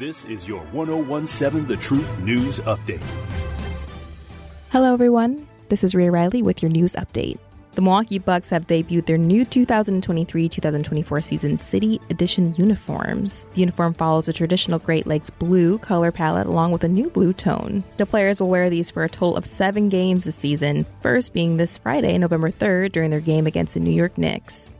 This is your 1017 The Truth News Update. Hello, everyone. This is Ray Riley with your news update. The Milwaukee Bucks have debuted their new 2023 2024 season City Edition uniforms. The uniform follows a traditional Great Lakes blue color palette along with a new blue tone. The players will wear these for a total of seven games this season, first being this Friday, November 3rd, during their game against the New York Knicks.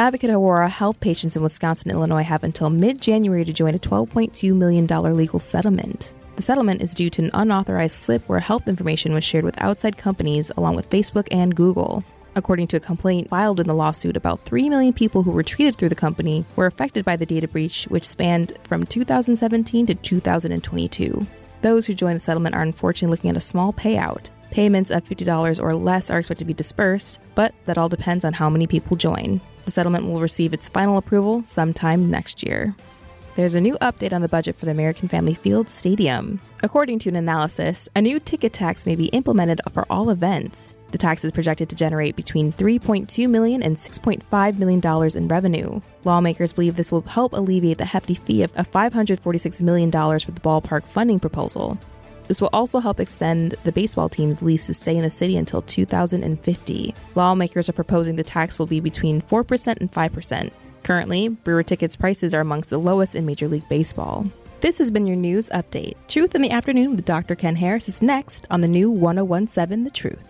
Advocate Aurora health patients in Wisconsin and Illinois have until mid January to join a $12.2 million legal settlement. The settlement is due to an unauthorized slip where health information was shared with outside companies along with Facebook and Google. According to a complaint filed in the lawsuit, about 3 million people who were treated through the company were affected by the data breach, which spanned from 2017 to 2022. Those who joined the settlement are unfortunately looking at a small payout. Payments of $50 or less are expected to be dispersed, but that all depends on how many people join. The settlement will receive its final approval sometime next year. There's a new update on the budget for the American Family Field Stadium. According to an analysis, a new ticket tax may be implemented for all events. The tax is projected to generate between $3.2 million and $6.5 million in revenue. Lawmakers believe this will help alleviate the hefty fee of $546 million for the ballpark funding proposal. This will also help extend the baseball team's lease to stay in the city until 2050. Lawmakers are proposing the tax will be between 4% and 5%. Currently, brewer tickets prices are amongst the lowest in Major League Baseball. This has been your news update. Truth in the Afternoon with Dr. Ken Harris is next on the new 1017 The Truth.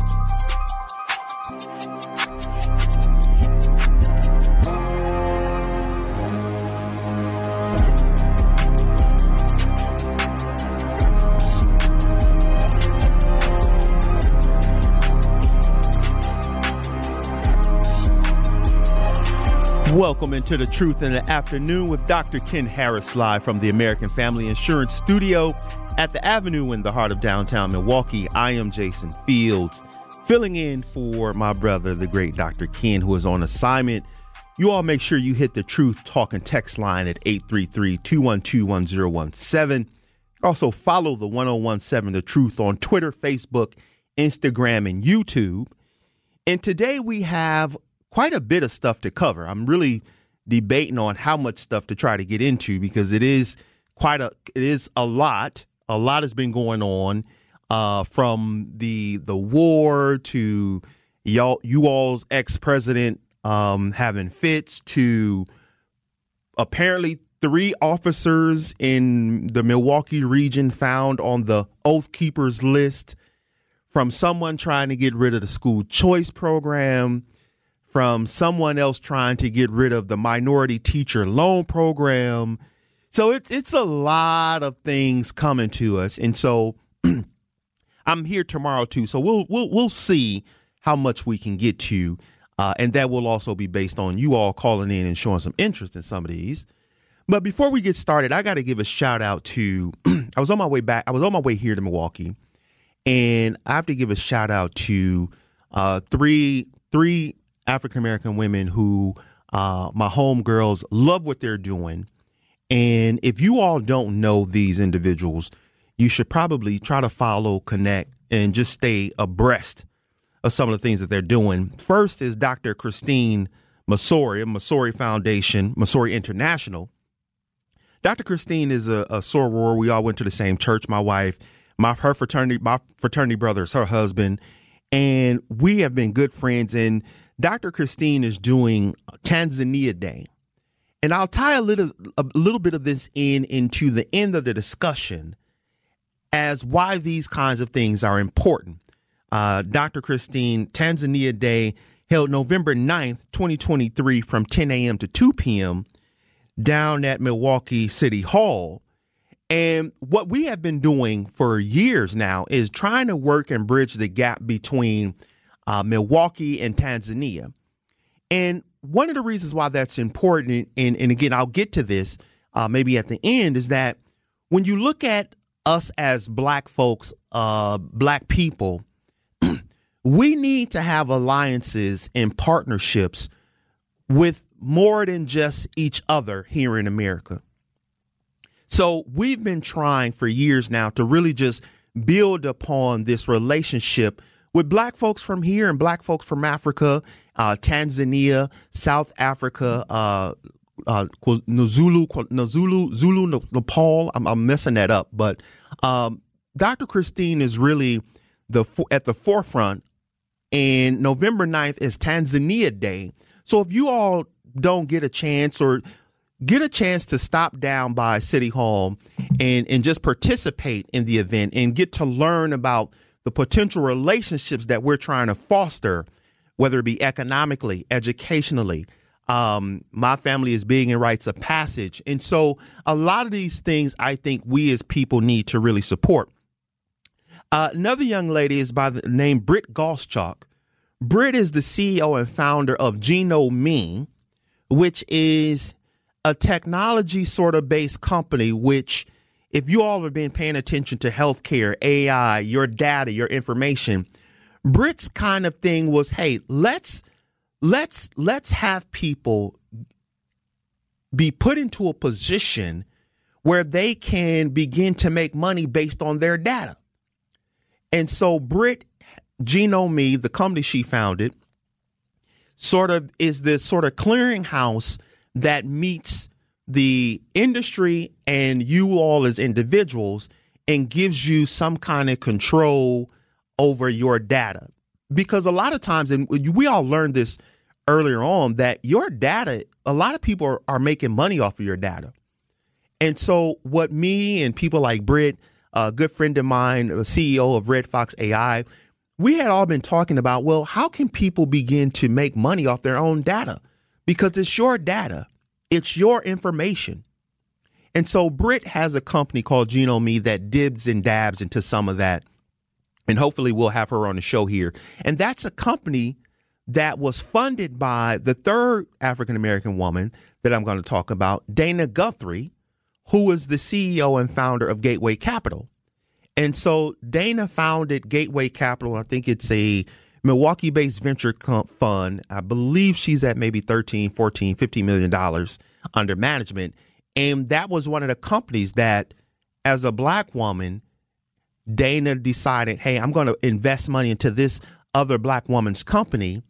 Welcome into the Truth in the Afternoon with Dr. Ken Harris live from the American Family Insurance Studio at the Avenue in the heart of downtown Milwaukee. I am Jason Fields, filling in for my brother, the great Dr. Ken, who is on assignment. You all make sure you hit the Truth Talk and Text line at 833 212 1017. Also, follow the 1017 The Truth on Twitter, Facebook, Instagram, and YouTube. And today we have quite a bit of stuff to cover. I'm really debating on how much stuff to try to get into because it is quite a it is a lot. A lot has been going on uh, from the the war to y'all you all's ex president um, having fits to apparently three officers in the Milwaukee region found on the Oath Keepers list from someone trying to get rid of the school choice program, from someone else trying to get rid of the minority teacher loan program. So it's it's a lot of things coming to us, and so I'm here tomorrow too. So we'll we'll we'll see how much we can get to, uh, and that will also be based on you all calling in and showing some interest in some of these. But before we get started, I got to give a shout out to. I was on my way back. I was on my way here to Milwaukee, and I have to give a shout out to uh, three three African American women who uh, my homegirls love what they're doing. And if you all don't know these individuals, you should probably try to follow, connect, and just stay abreast of some of the things that they're doing. First is Dr. Christine Masori, Masori Foundation, Masori International. Dr. Christine is a, a soror. We all went to the same church. My wife, my her fraternity, my fraternity brothers, her husband, and we have been good friends. And Dr. Christine is doing Tanzania Day. And I'll tie a little a little bit of this in into the end of the discussion as why these kinds of things are important. Uh, Dr. Christine, Tanzania Day held November 9th, 2023 from 10 a.m. to 2 p.m. down at Milwaukee City Hall. And what we have been doing for years now is trying to work and bridge the gap between uh, Milwaukee and Tanzania. And one of the reasons why that's important, and, and again, I'll get to this uh, maybe at the end, is that when you look at us as black folks, uh, black people, we need to have alliances and partnerships with more than just each other here in America. So we've been trying for years now to really just build upon this relationship with black folks from here and black folks from Africa, uh, Tanzania, South Africa, uh, uh, Zulu, Zulu, Zulu, Nepal. I'm, I'm messing that up, but um, Dr. Christine is really the at the forefront. And November 9th is Tanzania Day. So if you all don't get a chance or get a chance to stop down by City Hall and, and just participate in the event and get to learn about the potential relationships that we're trying to foster, whether it be economically, educationally. Um, my family is being in rites of passage. And so a lot of these things I think we as people need to really support. Uh, another young lady is by the name Britt Gottschalk. Britt is the CEO and founder of Geno-Me, which is a technology sort of based company which – if you all have been paying attention to healthcare, AI, your data, your information, Brit's kind of thing was, hey, let's let's let's have people be put into a position where they can begin to make money based on their data. And so Brit Geno-Me, the company she founded, sort of is this sort of clearinghouse that meets the industry and you all as individuals and gives you some kind of control over your data. Because a lot of times, and we all learned this earlier on, that your data, a lot of people are, are making money off of your data. And so, what me and people like Britt, a good friend of mine, the CEO of Red Fox AI, we had all been talking about well, how can people begin to make money off their own data? Because it's your data. It's your information. And so Britt has a company called Geno-Me that dibs and dabs into some of that. And hopefully we'll have her on the show here. And that's a company that was funded by the third African American woman that I'm going to talk about, Dana Guthrie, who is the CEO and founder of Gateway Capital. And so Dana founded Gateway Capital. I think it's a Milwaukee based venture fund. I believe she's at maybe 13, 14, 15 million dollars under management. And that was one of the companies that, as a black woman, Dana decided, hey, I'm going to invest money into this other black woman's company.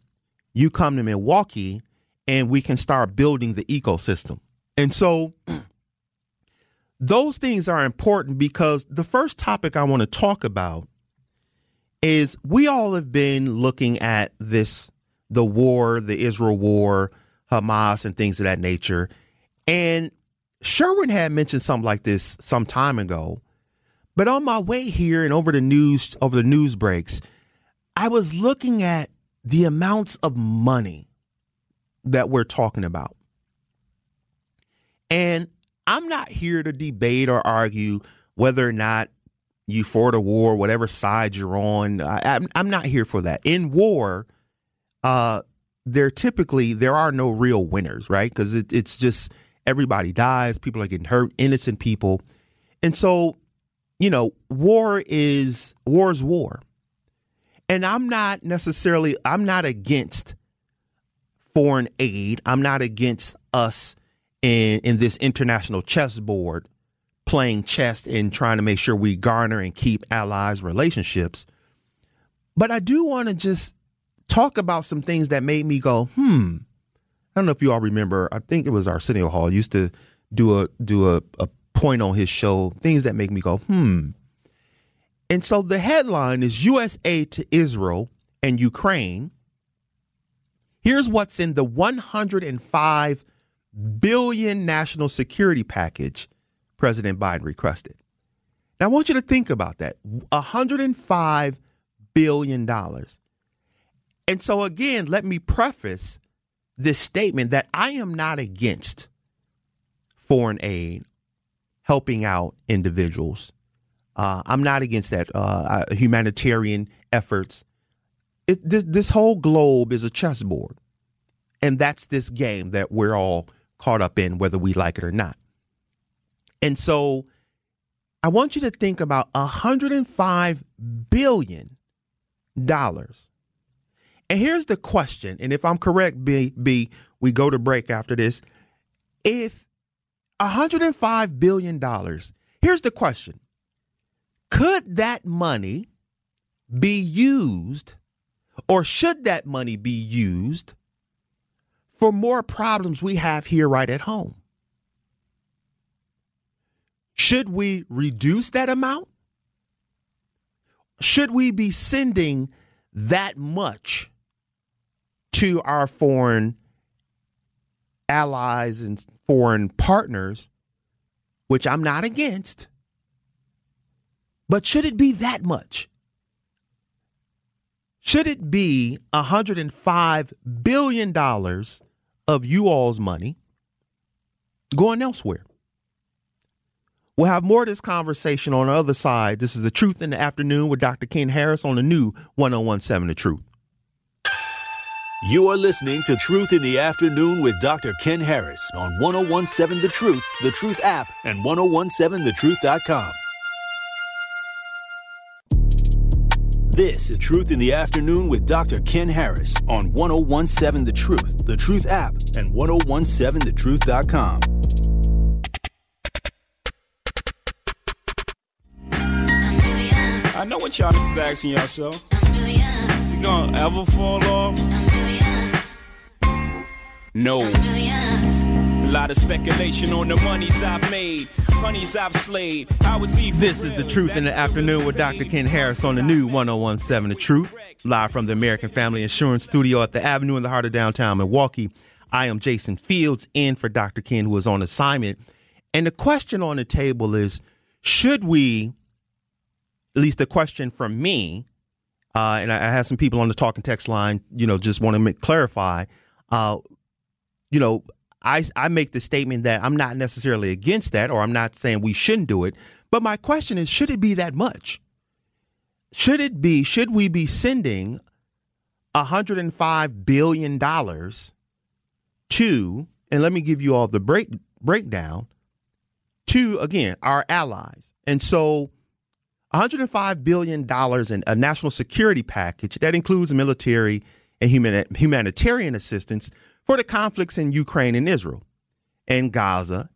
You come to Milwaukee and we can start building the ecosystem. And so those things are important because the first topic I want to talk about is we all have been looking at this the war, the Israel war, Hamas, and things of that nature. And Sherwin had mentioned something like this some time ago. But on my way here and over the news over the news breaks, I was looking at the amounts of money that we're talking about. And I'm not here to debate or argue whether or not you for the war, whatever side you're on. I, am I'm not here for that. In war, uh, there typically there are no real winners, right? Because it, it's just Everybody dies. People are getting hurt. Innocent people. And so, you know, war is war is war. And I'm not necessarily I'm not against foreign aid. I'm not against us in in this international chessboard playing chess and trying to make sure we garner and keep allies relationships. But I do want to just talk about some things that made me go, hmm. I don't know if you all remember. I think it was Arsenio Hall used to do a do a, a point on his show, things that make me go, hmm. And so the headline is U.S. aid to Israel and Ukraine. Here's what's in the 105 billion national security package President Biden requested. Now I want you to think about that. 105 billion dollars. And so again, let me preface this statement that I am not against foreign aid helping out individuals. Uh, I'm not against that uh, humanitarian efforts. It, this this whole globe is a chessboard, and that's this game that we're all caught up in, whether we like it or not. And so, I want you to think about 105 billion dollars. And here's the question, and if I'm correct, B, B, we go to break after this. If 105 billion dollars, here's the question could that money be used, or should that money be used for more problems we have here right at home? Should we reduce that amount? Should we be sending that much to our foreign allies and foreign partners, which I'm not against? But should it be that much? Should it be $105 billion of you all's money going elsewhere? We'll have more of this conversation on the other side. This is The Truth in the Afternoon with Dr. Ken Harris on the new 1017 The Truth. You are listening to Truth in the Afternoon with Dr. Ken Harris on 1017 The Truth, The Truth app, and 1017thetruth.com. This is Truth in the Afternoon with Dr. Ken Harris on 1017 The Truth, The Truth app, and 1017thetruth.com. I know what y'all niggas asking yourself. Is it gonna ever fall off? No. A lot of speculation on the monies I've made, honeys I've slayed. I was even This is The Truth in the Afternoon with Dr. Ken Harris on the new 1017 The Truth, live from the American Family Insurance Studio at the Avenue in the heart of downtown Milwaukee. I am Jason Fields in for Dr. Ken, who is on assignment. And the question on the table is should we, at least the question from me, uh, and I, I have some people on the talking text line, you know, just want to clarify, uh, you know, I, I make the statement that I'm not necessarily against that, or I'm not saying we shouldn't do it. But my question is, should it be that much? Should it be, should we be sending $105 billion to, and let me give you all the break breakdown, to, again, our allies. And so $105 billion in a national security package that includes military and humanitarian assistance for the conflicts in Ukraine and Israel and Gaza.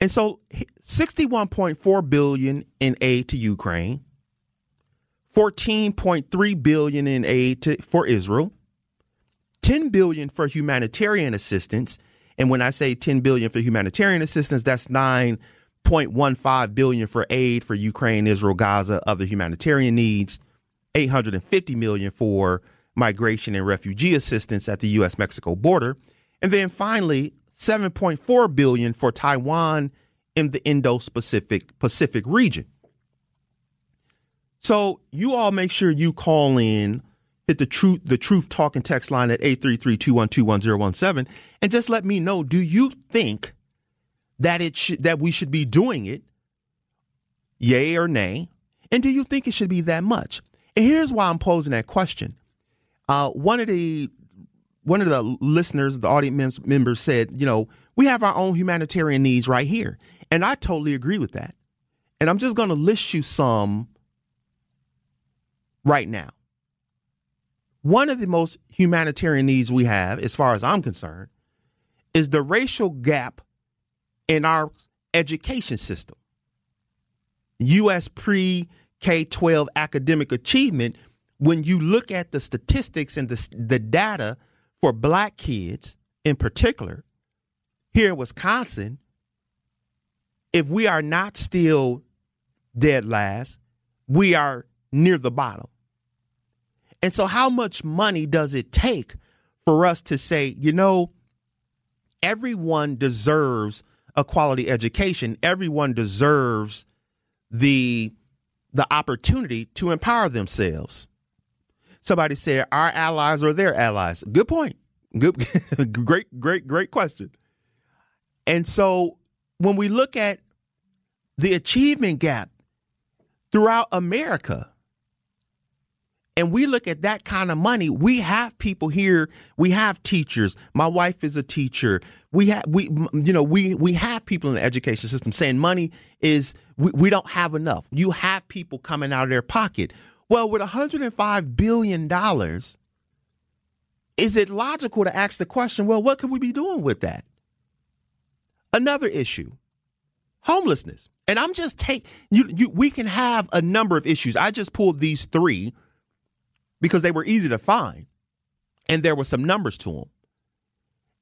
And so 61.4 billion in aid to Ukraine, 14.3 billion in aid to, for Israel, 10 billion for humanitarian assistance. And when I say 10 billion for humanitarian assistance, that's 9.15 billion for aid for Ukraine, Israel, Gaza, other humanitarian needs, 850 million for migration and refugee assistance at the US Mexico border. And then finally, 7.4 billion for Taiwan in the Indo-Pacific Pacific region. So you all make sure you call in, hit the truth the truth talking text line at 833-212-1017 and just let me know do you think that it should that we should be doing it yay or nay and do you think it should be that much and here's why i'm posing that question uh, one of the one of the listeners, the audience members said, you know, We have our own humanitarian needs right here. And I totally agree with that. And I'm just going to list you some right now. One of the most humanitarian needs we have, as far as I'm concerned, is the racial gap in our education system. U.S. pre K 12 academic achievement, when you look at the statistics and the, the data for black kids in particular, here in Wisconsin, if we are not still dead last, we are near the bottom. And so, how much money does it take for us to say, you know, everyone deserves a quality education, everyone deserves the the opportunity to empower themselves. Somebody said our allies are their allies. Good point. Good great great great question. And so when we look at the achievement gap throughout America, and we look at that kind of money, we have people here, we have teachers. My wife is a teacher. We have we you know, we we have people in the education system saying money is we, we don't have enough. You have people coming out of their pocket. Well, with 105 billion dollars, is it logical to ask the question, well, what could we be doing with that? Another issue homelessness. And I'm just take you, you we can have a number of issues. I just pulled these three because they were easy to find and there were some numbers to them.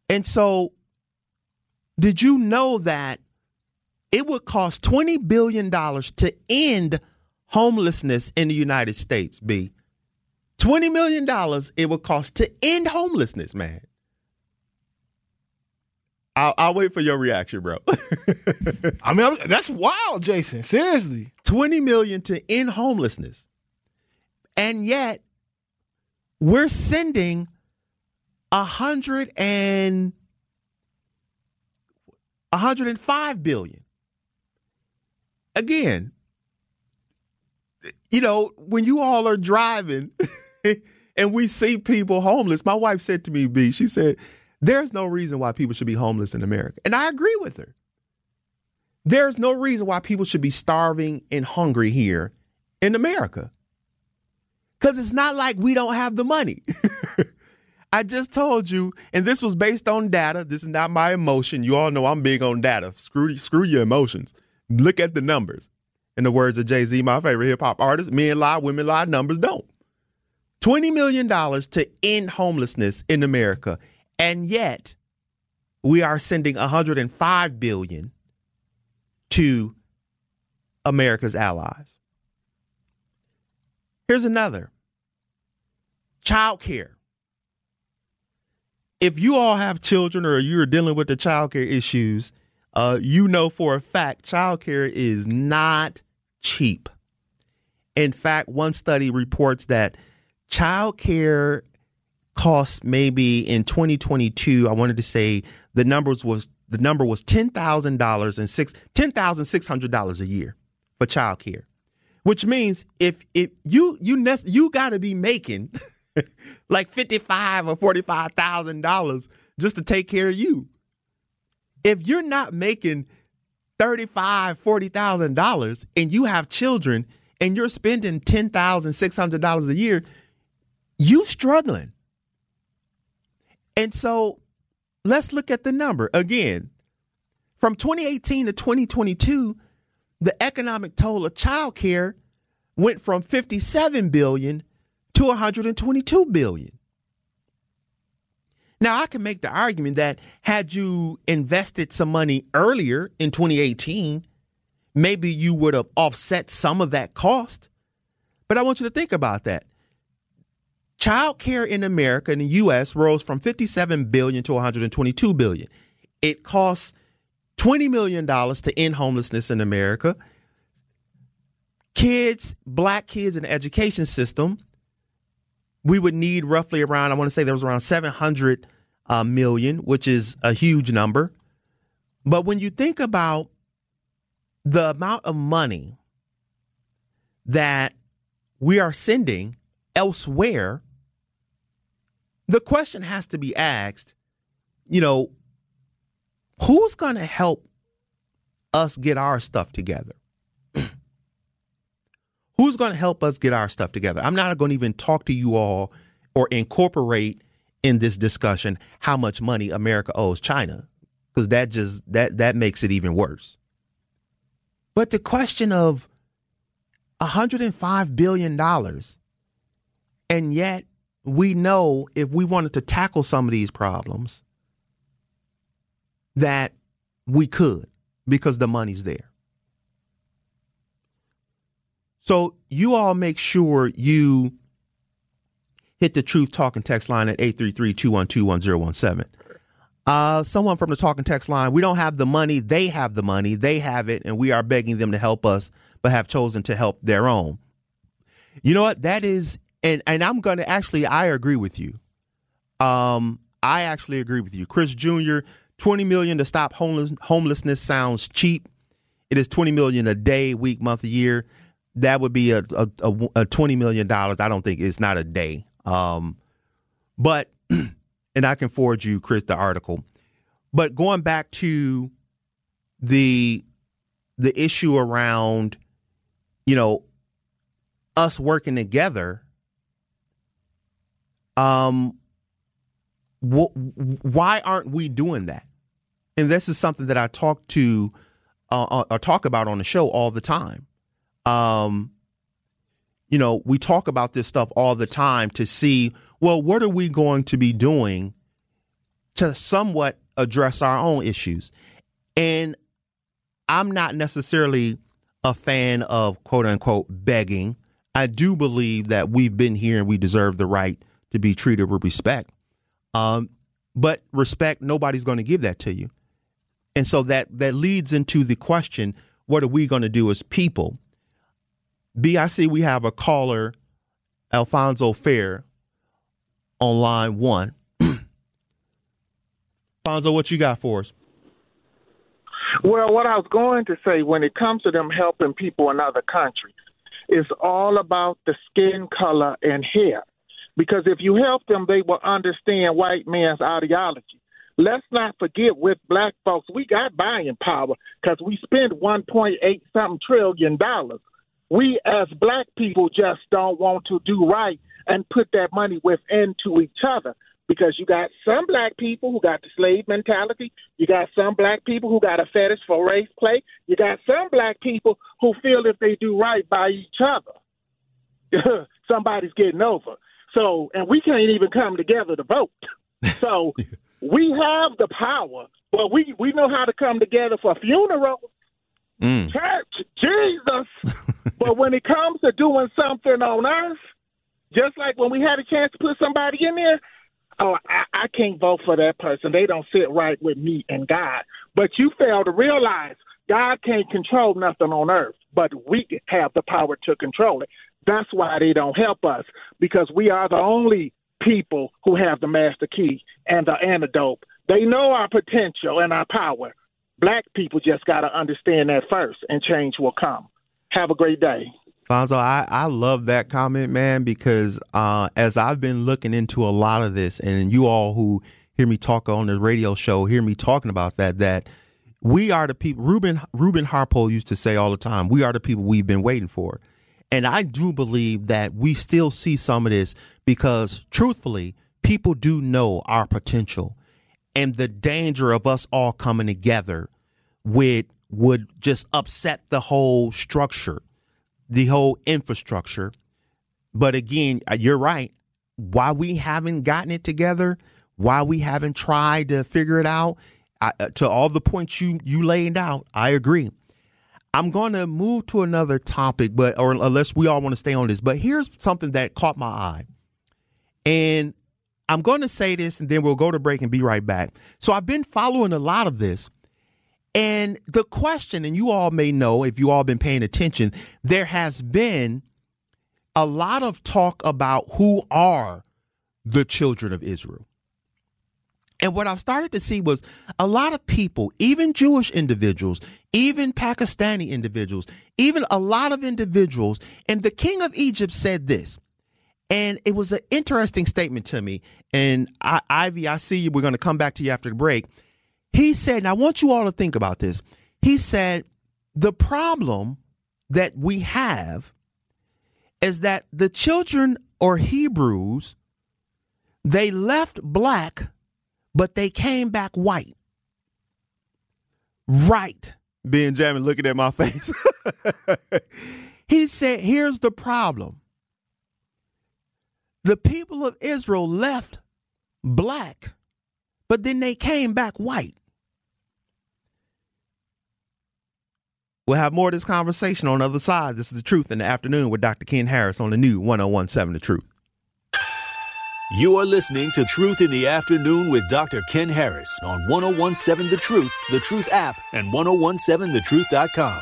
And so did you know that it would cost 20 billion dollars to end homelessness in the United States, B? 20 million dollars it would cost to end homelessness, man. I'll, I'll wait for your reaction, bro. I mean, I'm, that's wild, Jason. Seriously, twenty million to end homelessness, and yet we're sending a hundred and a hundred and five billion. Again, you know, when you all are driving and we see people homeless, my wife said to me, B, she said, there's no reason why people should be homeless in America. And I agree with her. There's no reason why people should be starving and hungry here in America. Because it's not like we don't have the money. I just told you, and this was based on data. This is not my emotion. You all know I'm big on data. Screw, screw your emotions. Look at the numbers. In the words of Jay Z, my favorite hip hop artist, men lie, women lie, numbers don't. $20 million to end homelessness in America. And yet, we are sending 105 billion to America's allies. Here's another. Child care. If you all have children or you're dealing with the child care issues, uh, you know for a fact child care is not cheap. In fact, one study reports that child care cost maybe in 2022, I wanted to say the numbers was the number was ten thousand dollars and six ten thousand six hundred dollars a year for child care. Which means if if you you you got to be making like fifty five or forty five thousand dollars just to take care of you. If you're not making thirty five forty thousand dollars and you have children and you're spending ten thousand six hundred dollars a year, you struggling. And so let's look at the number again. From 2018 to 2022, the economic toll of child care went from 57 billion to 122 billion. Now, I can make the argument that had you invested some money earlier in 2018, maybe you would have offset some of that cost. But I want you to think about that. Child care in America in the US rose from 57 billion to 122 billion. It costs 20 million dollars to end homelessness in America. Kids, black kids in the education system, we would need roughly around I want to say there was around 700 uh, million, which is a huge number. But when you think about the amount of money that we are sending elsewhere the question has to be asked, you know, who's going to help us get our stuff together? who's going to help us get our stuff together? I'm not going to even talk to you all or incorporate in this discussion how much money America owes China because that just that that makes it even worse. But the question of 105 billion dollars and yet we know if we wanted to tackle some of these problems that we could because the money's there. So you all make sure you hit the truth talking text line at 833-212-1017. Uh, someone from the talking text line, we don't have the money, they have the money, they have it, and we are begging them to help us, but have chosen to help their own. You know what? That is and and I'm gonna actually I agree with you. Um, I actually agree with you. Chris Jr., 20 million to stop homeless, homelessness sounds cheap. It is 20 million a day, week, month, year. That would be a, a, a, a 20 million dollars. I don't think it's not a day. Um, but and I can forward you, Chris, the article. But going back to the the issue around, you know, us working together um, wh- why aren't we doing that? And this is something that I talk to uh, uh, or talk about on the show all the time. Um, you know, we talk about this stuff all the time to see, well, what are we going to be doing to somewhat address our own issues? And I'm not necessarily a fan of quote unquote begging. I do believe that we've been here and we deserve the right to be treated with respect. Um, but respect, nobody's going to give that to you. And so that that leads into the question, what are we going to do as people? BIC, we have a caller, Alfonso Fair, on line one. Alfonso, what you got for us? Well, what I was going to say when it comes to them helping people in other countries, it's all about the skin color and hair. Because if you help them, they will understand white man's ideology. Let's not forget with black folks, we got buying power because we spend 1.8 something trillion dollars. We as black people just don't want to do right and put that money within to each other because you got some black people who got the slave mentality. You got some black people who got a fetish for race play. You got some black people who feel if they do right by each other, somebody's getting over. So, and we can't even come together to vote. So, we have the power, but we we know how to come together for funerals, mm. church, Jesus. but when it comes to doing something on earth, just like when we had a chance to put somebody in there, oh, I, I can't vote for that person. They don't sit right with me and God. But you fail to realize God can't control nothing on earth, but we have the power to control it. That's why they don't help us because we are the only people who have the master key and the antidote. They know our potential and our power. Black people just got to understand that first, and change will come. Have a great day. Fonzo, I, I love that comment, man, because uh, as I've been looking into a lot of this, and you all who hear me talk on the radio show hear me talking about that, that we are the people. Ruben, Reuben Harpole used to say all the time, "We are the people we've been waiting for." And I do believe that we still see some of this because truthfully, people do know our potential and the danger of us all coming together would would just upset the whole structure, the whole infrastructure. But again, uh, you're right. Why we haven't gotten it together, why we haven't tried to figure it out, I, uh, to all the points you you laid out, I agree. I'm going to move to another topic, but or unless we all want to stay on this. But here's something that caught my eye, and I'm going to say this, and then we'll go to break and be right back. So I've been following a lot of this, and the question, and you all may know if you all been paying attention, there has been a lot of talk about who are the children of Israel. And what I've started to see was a lot of people, even Jewish individuals, even Pakistani individuals, even a lot of individuals. And the king of Egypt said this. And it was an interesting statement to me. And I, Ivy, I see you. We're going to come back to you after the break. He said, and I want you all to think about this. He said, the problem that we have is that the children or Hebrews, they left black, but they came back white. Right. Benjamin looking at my face. he said, here's the problem. The people of Israel left black, but then they came back white. We'll have more of this conversation on the other side. This is The Truth in the Afternoon with Dr. Ken Harris on the new 1017 The Truth. You are listening to Truth in the Afternoon with Dr. Ken Harris on 1017 The Truth, The Truth app, and 1017thetruth.com.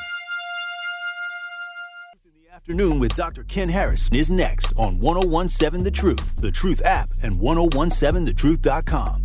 Truth in the Afternoon with Dr. Ken Harris is next on 1017 The Truth, The Truth app, and 1017thetruth.com.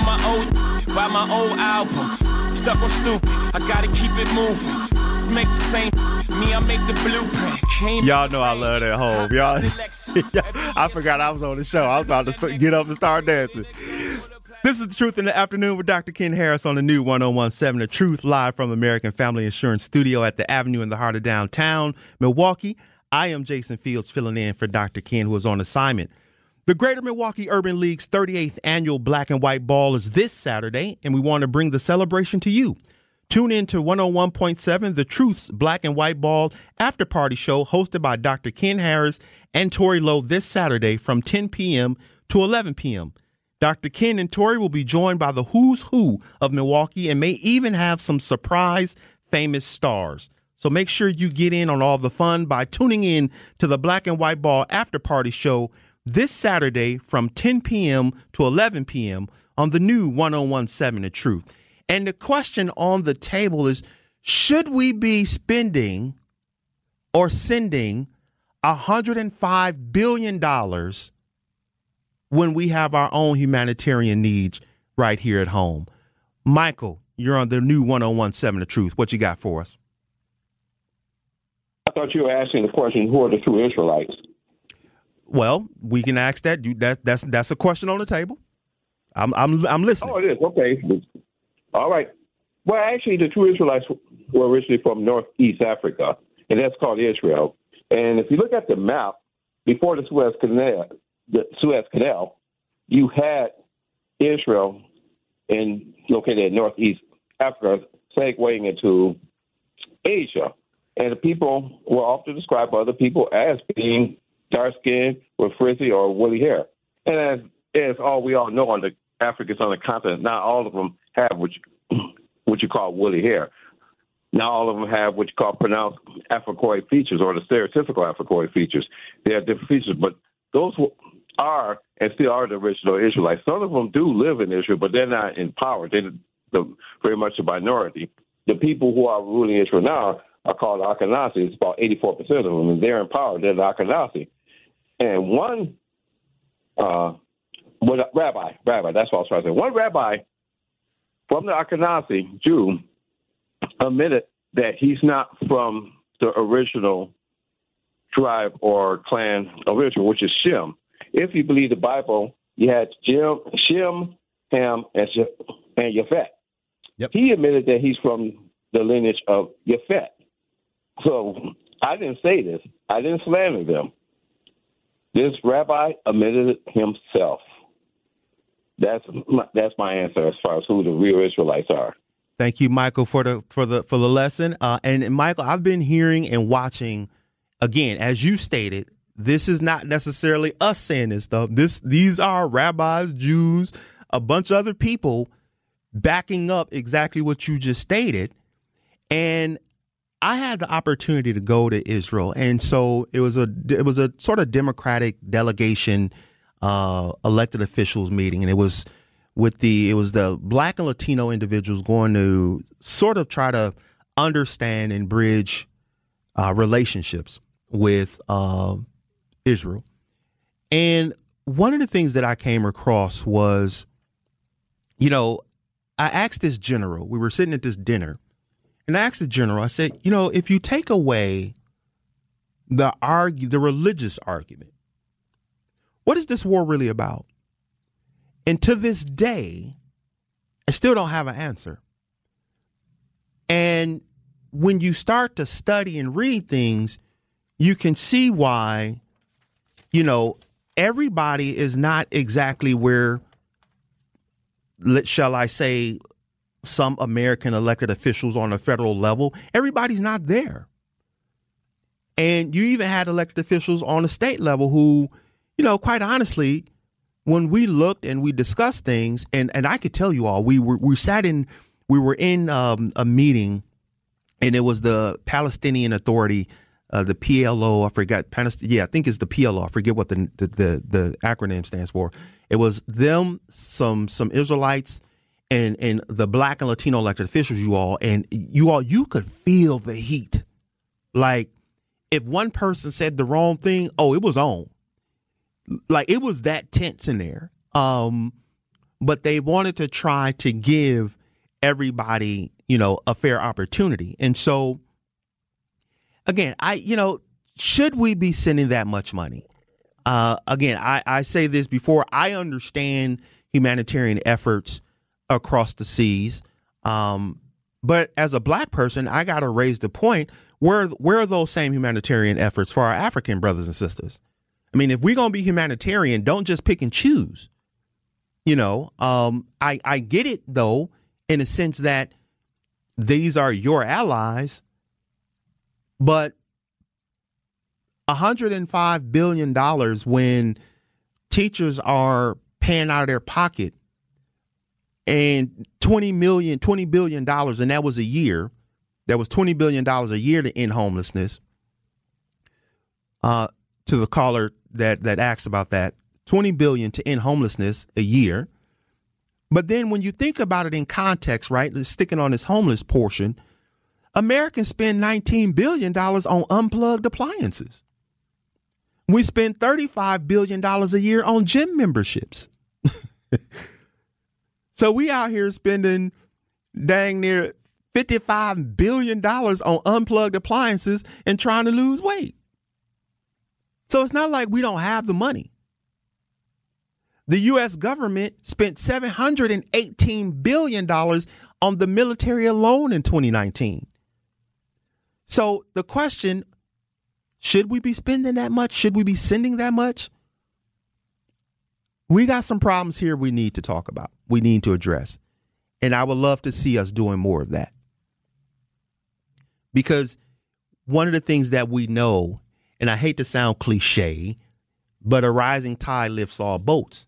Doing my old buy my old album. Stuck on stupid, I gotta keep it moving. Make the same me, I make the blueprint. Came Y'all know I love that home. Y'all, I forgot I was on the show. I was about to st- get up and start dancing. This is the Truth in the Afternoon with Dr. Ken Harris on the new 1017 The Truth, live from American Family Insurance Studio at the Avenue in the heart of downtown Milwaukee. I am Jason Fields filling in for Dr. Ken, who is on assignment. The Greater Milwaukee Urban League's 38th annual Black and White Ball is this Saturday, and we want to bring the celebration to you. Tune in to 101.7 The Truth's Black and White Ball After Party Show, hosted by Dr. Ken Harris and Tori Lowe this Saturday from 10 p.m. to 11 p.m. Dr. Ken and Tori will be joined by the who's who of Milwaukee and may even have some surprise famous stars. So make sure you get in on all the fun by tuning in to the Black and White Ball After Party Show this Saturday from 10 p.m. to 11 p.m. on the new 1017 The Truth. And the question on the table is should we be spending or sending $105 billion when we have our own humanitarian needs right here at home? Michael, you're on the new 1017 The Truth. What you got for us? I thought you were asking the question who are the true Israelites? Well, we can ask that. You, that that's that's a question on the table. I'm I'm I'm listening. Oh, it is. Okay. All right. Well, actually, the true Israelites were originally from Northeast Africa, and that's called Israel. And if you look at the map, before the Suez Canal, the Suez Canal, you had Israel in located in Northeast Africa, segueing into Asia. And the people were often described by other people as being dark skinned with frizzy or woolly hair. And as, as all we all know on the Africans on the continent, not all of them have what you, what you call woolly hair. Not all of them have what you call pronounced Africoid features or the stereotypical Africoid features. They have different features, but those are and still are the original Israelites. Some of them do live in Israel, but they're not in power. They're the, very much a minority. The people who are ruling Israel now are called Ashkenazi. It's about 84% of them, and they're in power. They're the Ashkenazi. And one uh, rabbi, rabbi, that's what I was trying to say. One rabbi from the Ashkenazi Jew admitted that he's not from the original tribe or clan of Israel, which is Shem. If you believe the Bible, you had Jim, Shem, Ham, and, and Yafet. Yep. He admitted that he's from the lineage of Yafet. So I didn't say this. I didn't slander them. This rabbi admitted it himself. That's my, that's my answer as far as who the real Israelites are. Thank you, Michael, for the for the for the lesson. Uh, and Michael, I've been hearing and watching again, as you stated. This is not necessarily us saying this stuff. This these are rabbis, Jews, a bunch of other people backing up exactly what you just stated. And I had the opportunity to go to Israel, and so it was a it was a sort of democratic delegation, uh, elected officials meeting, and it was with the it was the black and Latino individuals going to sort of try to understand and bridge uh, relationships with uh, Israel. And one of the things that I came across was, you know, I asked this general, we were sitting at this dinner, and I asked the general, I said, you know, if you take away the argue the religious argument, what is this war really about? And to this day, I still don't have an answer. And when you start to study and read things, you can see why, you know, everybody is not exactly where, shall I say, some American elected officials on a federal level. Everybody's not there. And you even had elected officials on the state level who, you know, quite honestly, when we looked and we discussed things, and, and I could tell you all, we were we sat in we were in um, a meeting, and it was the Palestinian Authority uh, the PLO. I forgot. Yeah, I think it's the PLO. I forget what the, the, the the acronym stands for. It was them, some some Israelites, and and the black and Latino elected officials. You all and you all, you could feel the heat. Like if one person said the wrong thing, oh, it was on. Like it was that tense in there. Um, but they wanted to try to give everybody, you know, a fair opportunity, and so again, I you know, should we be sending that much money? Uh, again, I, I say this before. I understand humanitarian efforts across the seas, um, but as a black person, I got to raise the point: where where are those same humanitarian efforts for our African brothers and sisters? I mean, if we're gonna be humanitarian, don't just pick and choose. You know, um, I I get it though, in a sense that these are your allies, but 105 billion dollars when teachers are paying out of their pocket and 20 million 20 billion dollars and that was a year that was 20 billion dollars a year to end homelessness uh to the caller that that asked about that 20 billion to end homelessness a year but then when you think about it in context right sticking on this homeless portion Americans spend $19 billion on unplugged appliances. We spend $35 billion a year on gym memberships. so we out here spending dang near $55 billion on unplugged appliances and trying to lose weight. So it's not like we don't have the money. The U.S. government spent $718 billion on the military alone in 2019. So the question should we be spending that much? Should we be sending that much? We got some problems here we need to talk about, we need to address. And I would love to see us doing more of that. Because one of the things that we know, and I hate to sound cliche, but a rising tide lifts all boats.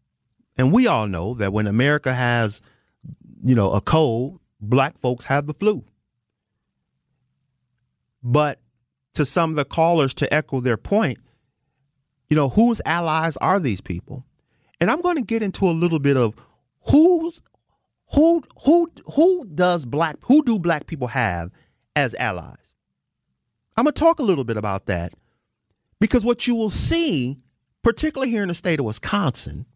And we all know that when America has, you know, a cold, black folks have the flu. But to some of the callers to echo their point, you know, whose allies are these people? And I'm going to get into a little bit of who's who who who does black who do black people have as allies? I'm going to talk a little bit about that because what you will see, particularly here in the state of Wisconsin,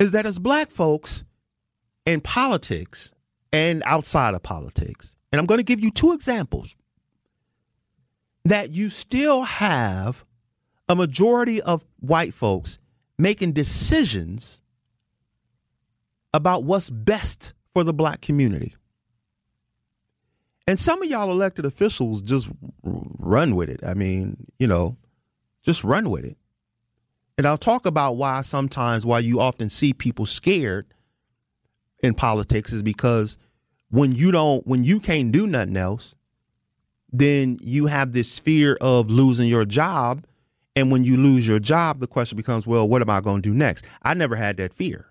is that as black folks in politics and outside of politics, and I'm going to give you two examples that you still have a majority of white folks making decisions about what's best for the black community. And some of y'all elected officials just run with it. I mean, you know, just run with it. And I'll talk about why sometimes why you often see people scared in politics is because when you don't when you can't do nothing else then you have this fear of losing your job and when you lose your job the question becomes well what am i going to do next i never had that fear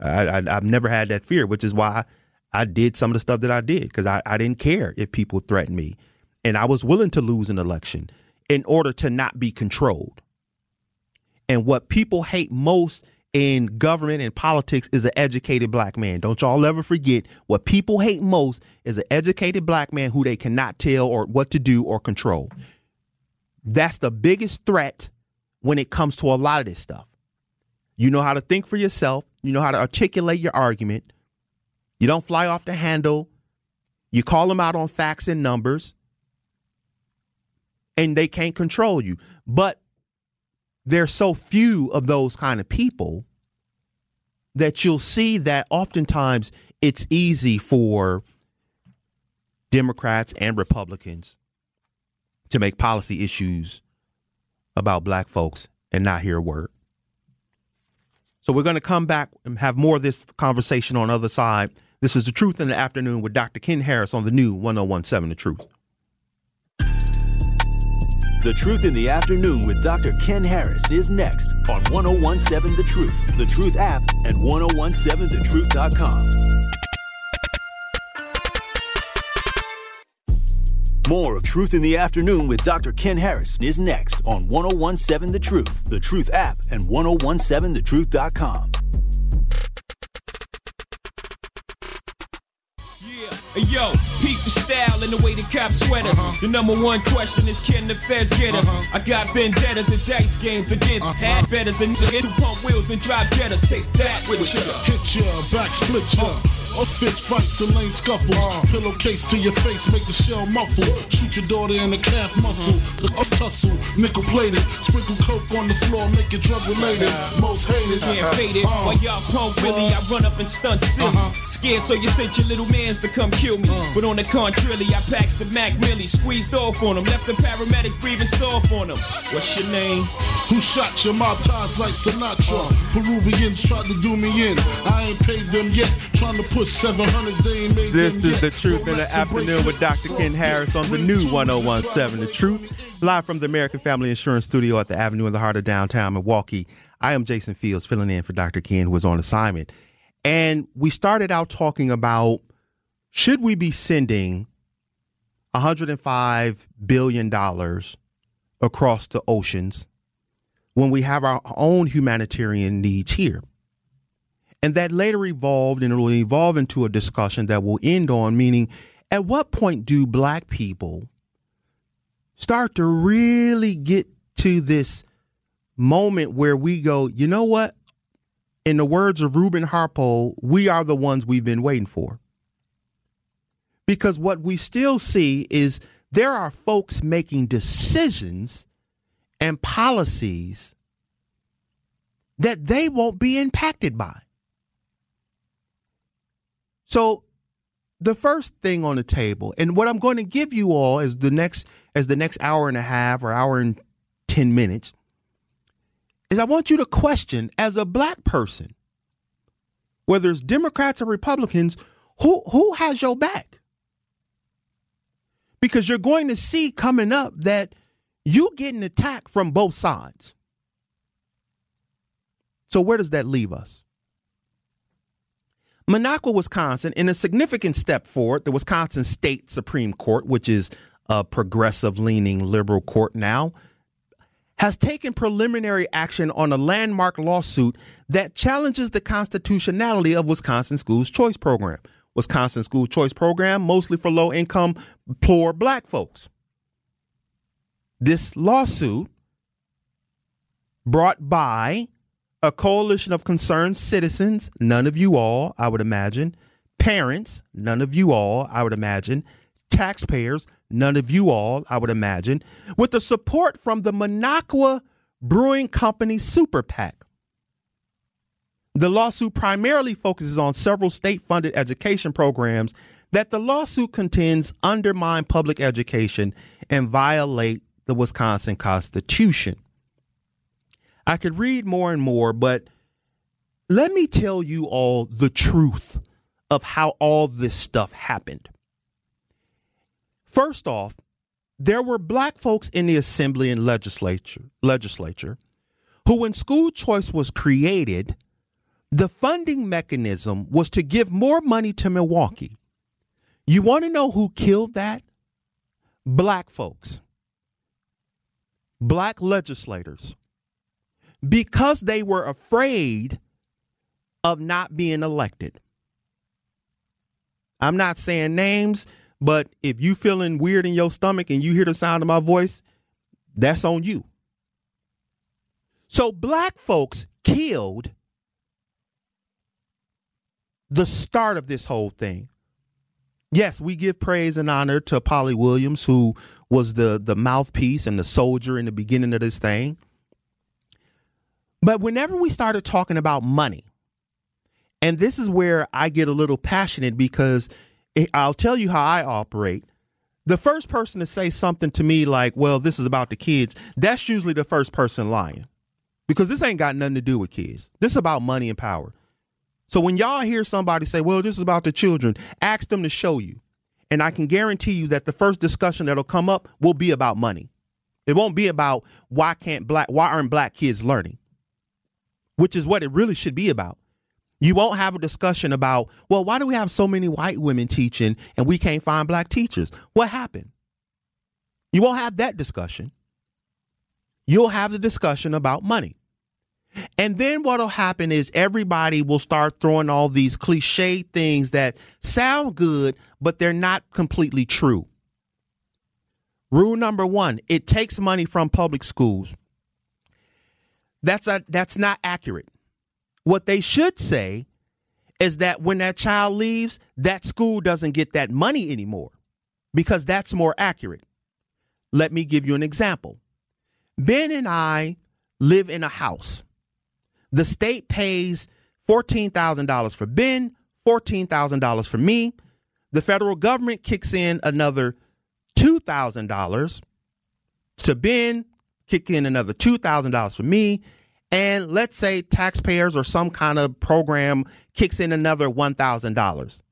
I, I, have never had that fear which is why i did some of the stuff that i did because I, I didn't care if people threatened me and i was willing to lose an election in order to not be controlled and what people hate most in government and politics is an educated black man. Don't y'all ever forget what people hate most is an educated black man who they cannot tell or what to do or control. That's the biggest threat when it comes to a lot of this stuff. You know how to think for yourself, you know how to articulate your argument. You don't fly off the handle. You call them out on facts and numbers, and they can't control you. But there's so few of those kind of people that you'll see that oftentimes it's easy for Democrats and Republicans to make policy issues about black folks and not hear a word. So we're going to come back and have more of this conversation on the other side. This is The Truth in the Afternoon with Dr. Ken Harris on the new 1017 The Truth. The Truth in the Afternoon with Dr. Ken Harris is next on 1017 The Truth, The Truth app, and 1017thetruth.com. More of Truth in the Afternoon with Dr. Ken Harrison is next on 1017 The Truth, The Truth app, and 1017thetruth.com. Hey yo, peep the style and the way the cops sweat us. Uh-huh. The number one question is can the feds get us? Uh-huh. I got vendettas and dice games against uh-huh. ad betters and niggas who pump wheels and drive jettas. Take that with you. Hit ya, back split ya. Uh. Or fist fights and lame scuffles. Uh. Pillowcase to your face, make the shell muffle. Shoot your daughter in the calf muscle. The up tussle, nickel plated. Sprinkle coke on the floor, make it drug related. Most hated. Can't fade it. Uh. While y'all pump Willie, I run up and stunt silly. Uh-huh. Scared, so you sent your little mans to come kill me. Uh. But on the contrary, I packs the Mac Millie, squeezed off on him, left the paramedics breathing soft on him. What's your name? Who shot your mouth ties like Sinatra? Peruvians tried to do me in. I ain't paid them yet. Trying to push 700s, they ain't made This is the truth in the afternoon with Dr. Ken Harris on the new 1017 The Truth. Live from the American Family Insurance Studio at the Avenue in the heart of downtown Milwaukee. I am Jason Fields filling in for Dr. Ken, who is on assignment. And we started out talking about should we be sending $105 billion across the oceans when we have our own humanitarian needs here? And that later evolved and it will evolve into a discussion that will end on meaning at what point do black people start to really get to this moment where we go, you know what? In the words of Reuben Harpole, we are the ones we've been waiting for. Because what we still see is there are folks making decisions and policies that they won't be impacted by. So the first thing on the table, and what I'm going to give you all as the next as the next hour and a half or hour and 10 minutes is I want you to question as a black person, whether it's Democrats or Republicans, who who has your back? Because you're going to see coming up that you getting attacked from both sides. So where does that leave us? Minocqua, Wisconsin, in a significant step forward, the Wisconsin State Supreme Court, which is a progressive leaning liberal court now, has taken preliminary action on a landmark lawsuit that challenges the constitutionality of Wisconsin Schools Choice Program. Wisconsin School Choice Program, mostly for low income, poor black folks. This lawsuit, brought by a coalition of concerned citizens, none of you all, I would imagine, parents, none of you all, I would imagine, taxpayers, none of you all, I would imagine, with the support from the Minocqua Brewing Company Super PAC. The lawsuit primarily focuses on several state funded education programs that the lawsuit contends undermine public education and violate the Wisconsin Constitution. I could read more and more, but let me tell you all the truth of how all this stuff happened. First off, there were black folks in the assembly and legislature legislature who when school choice was created, the funding mechanism was to give more money to Milwaukee. You want to know who killed that? Black folks. Black legislators because they were afraid of not being elected. I'm not saying names, but if you feeling weird in your stomach and you hear the sound of my voice, That's on you. So black folks killed the start of this whole thing. Yes, we give praise and honor to Polly Williams, who was the, the mouthpiece and the soldier in the beginning of this thing. But whenever we started talking about money, and this is where I get a little passionate because I'll tell you how I operate. The first person to say something to me like, well, this is about the kids, that's usually the first person lying because this ain't got nothing to do with kids. This is about money and power. So when y'all hear somebody say, well, this is about the children, ask them to show you. And I can guarantee you that the first discussion that'll come up will be about money. It won't be about why can't black, why aren't black kids learning? Which is what it really should be about. You won't have a discussion about, well, why do we have so many white women teaching and we can't find black teachers? What happened? You won't have that discussion. You'll have the discussion about money. And then what'll happen is everybody will start throwing all these cliche things that sound good, but they're not completely true. Rule number one, it takes money from public schools. That's a, that's not accurate. What they should say is that when that child leaves, that school doesn't get that money anymore because that's more accurate. Let me give you an example. Ben and I live in a house. The state pays $14,000 for Ben, $14,000 for me. The federal government kicks in another $2,000 to Ben, kick in another $2,000 for me, and let's say taxpayers or some kind of program kicks in another $1,000.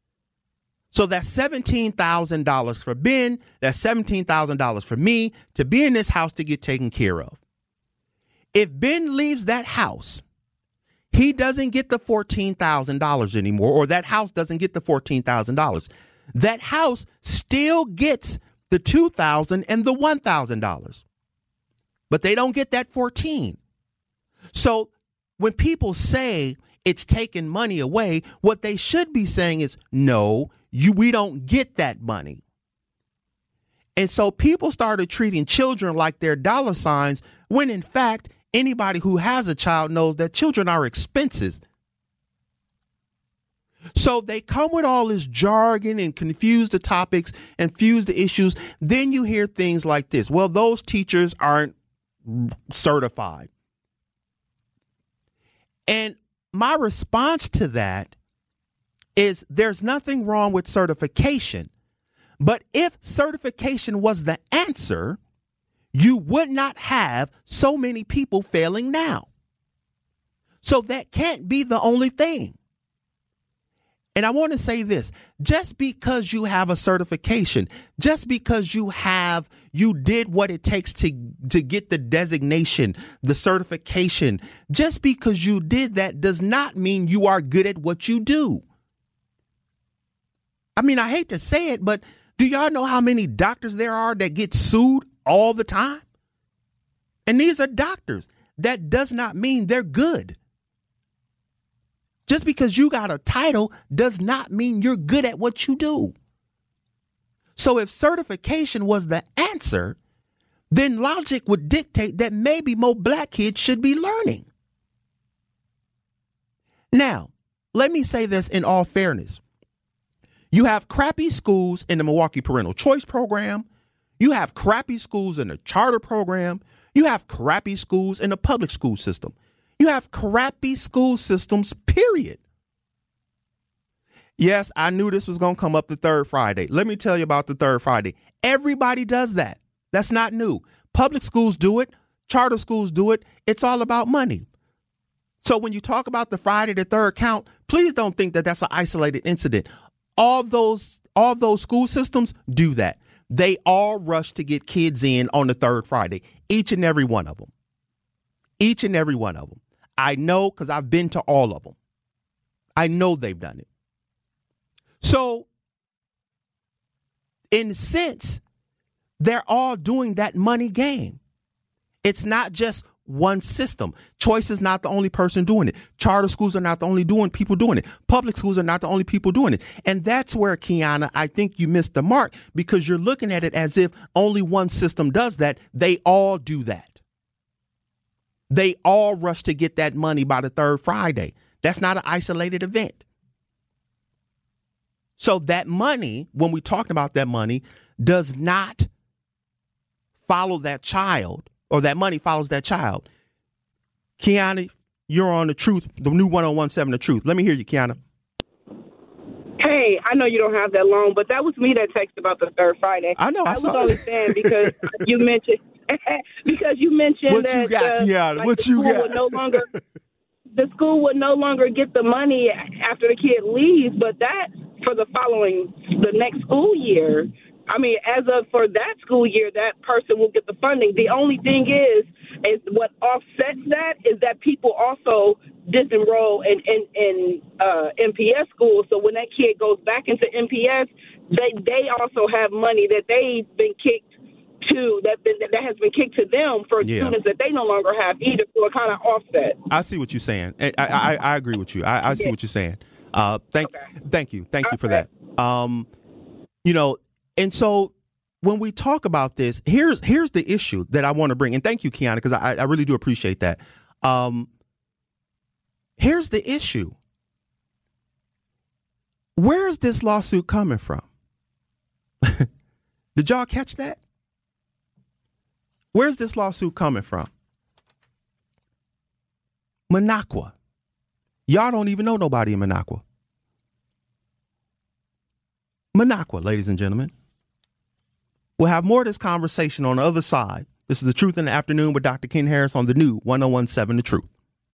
So that's $17,000 for Ben, that's $17,000 for me to be in this house to get taken care of. If Ben leaves that house, he doesn't get the $14,000 anymore, or that house doesn't get the $14,000. That house still gets the 2,000 and the $1,000. But they don't get that 14. So when people say it's taking money away, what they should be saying is, no, you we don't get that money. And so people started treating children like they're dollar signs when in fact anybody who has a child knows that children are expenses. So they come with all this jargon and confuse the topics and fuse the issues. Then you hear things like this. Well, those teachers aren't certified. And my response to that is there's nothing wrong with certification. But if certification was the answer, you would not have so many people failing now. So that can't be the only thing. And I want to say this just because you have a certification, just because you have, you did what it takes to, to get the designation, the certification, just because you did that does not mean you are good at what you do. I mean, I hate to say it, but do y'all know how many doctors there are that get sued all the time? And these are doctors. That does not mean they're good. Just because you got a title does not mean you're good at what you do. So if certification was the answer, then logic would dictate that maybe more black kids should be learning. Now, let me say this in all fairness. You have crappy schools in the Milwaukee Parental Choice Program. You have crappy schools in the charter program. You have crappy schools in the public school system. You have crappy school systems, period. Yes, I knew this was going to come up the third Friday. Let me tell you about the third Friday. Everybody does that. That's not new. Public schools do it, charter schools do it. It's all about money. So when you talk about the Friday the third count, please don't think that that's an isolated incident. All those all those school systems do that. They all rush to get kids in on the third Friday, each and every one of them. Each and every one of them. I know because I've been to all of them. I know they've done it. So, in a sense, they're all doing that money game. It's not just one system. Choice is not the only person doing it. Charter schools are not the only doing people doing it. Public schools are not the only people doing it. And that's where Kiana, I think you missed the mark because you're looking at it as if only one system does that. They all do that. They all rush to get that money by the third Friday. That's not an isolated event. So that money, when we talk about that money, does not follow that child or that money follows that child. Kiana, you're on the truth, the new 1017 the truth. Let me hear you, Kiana. Hey, I know you don't have that long, but that was me that texted about the third Friday. I know. I, I was only saying because you mentioned because you mentioned What that you got, uh, Kiana? like, What the you school got? Would no longer the school would no longer get the money after the kid leaves, but that for the following the next school year. I mean, as of for that school year, that person will get the funding. The only thing is, is what offsets that is that people also disenroll in in, in uh, MPS schools. So when that kid goes back into MPS, they they also have money that they've been kicked to that been, that has been kicked to them for Yeah. students that they no longer have either. So it kind of offset. I see what you're saying. I, I, I, agree with you. I, I see what you're saying. Uh, thank, thank you, thank you for that. Um, you know, and so when we talk about this, here's here's the issue that I want to bring, and thank you, Kiana, because I, I really do appreciate that. Um, here's the issue. Where is this lawsuit coming from? Did y'all catch that? Where's this lawsuit coming from? Minocqua. Y'all don't even know nobody in Minocqua. Minocqua, ladies and gentlemen. We'll have more of this conversation on the other side. This is The Truth in the Afternoon with Dr. Ken Harris on the new 1017 The Truth.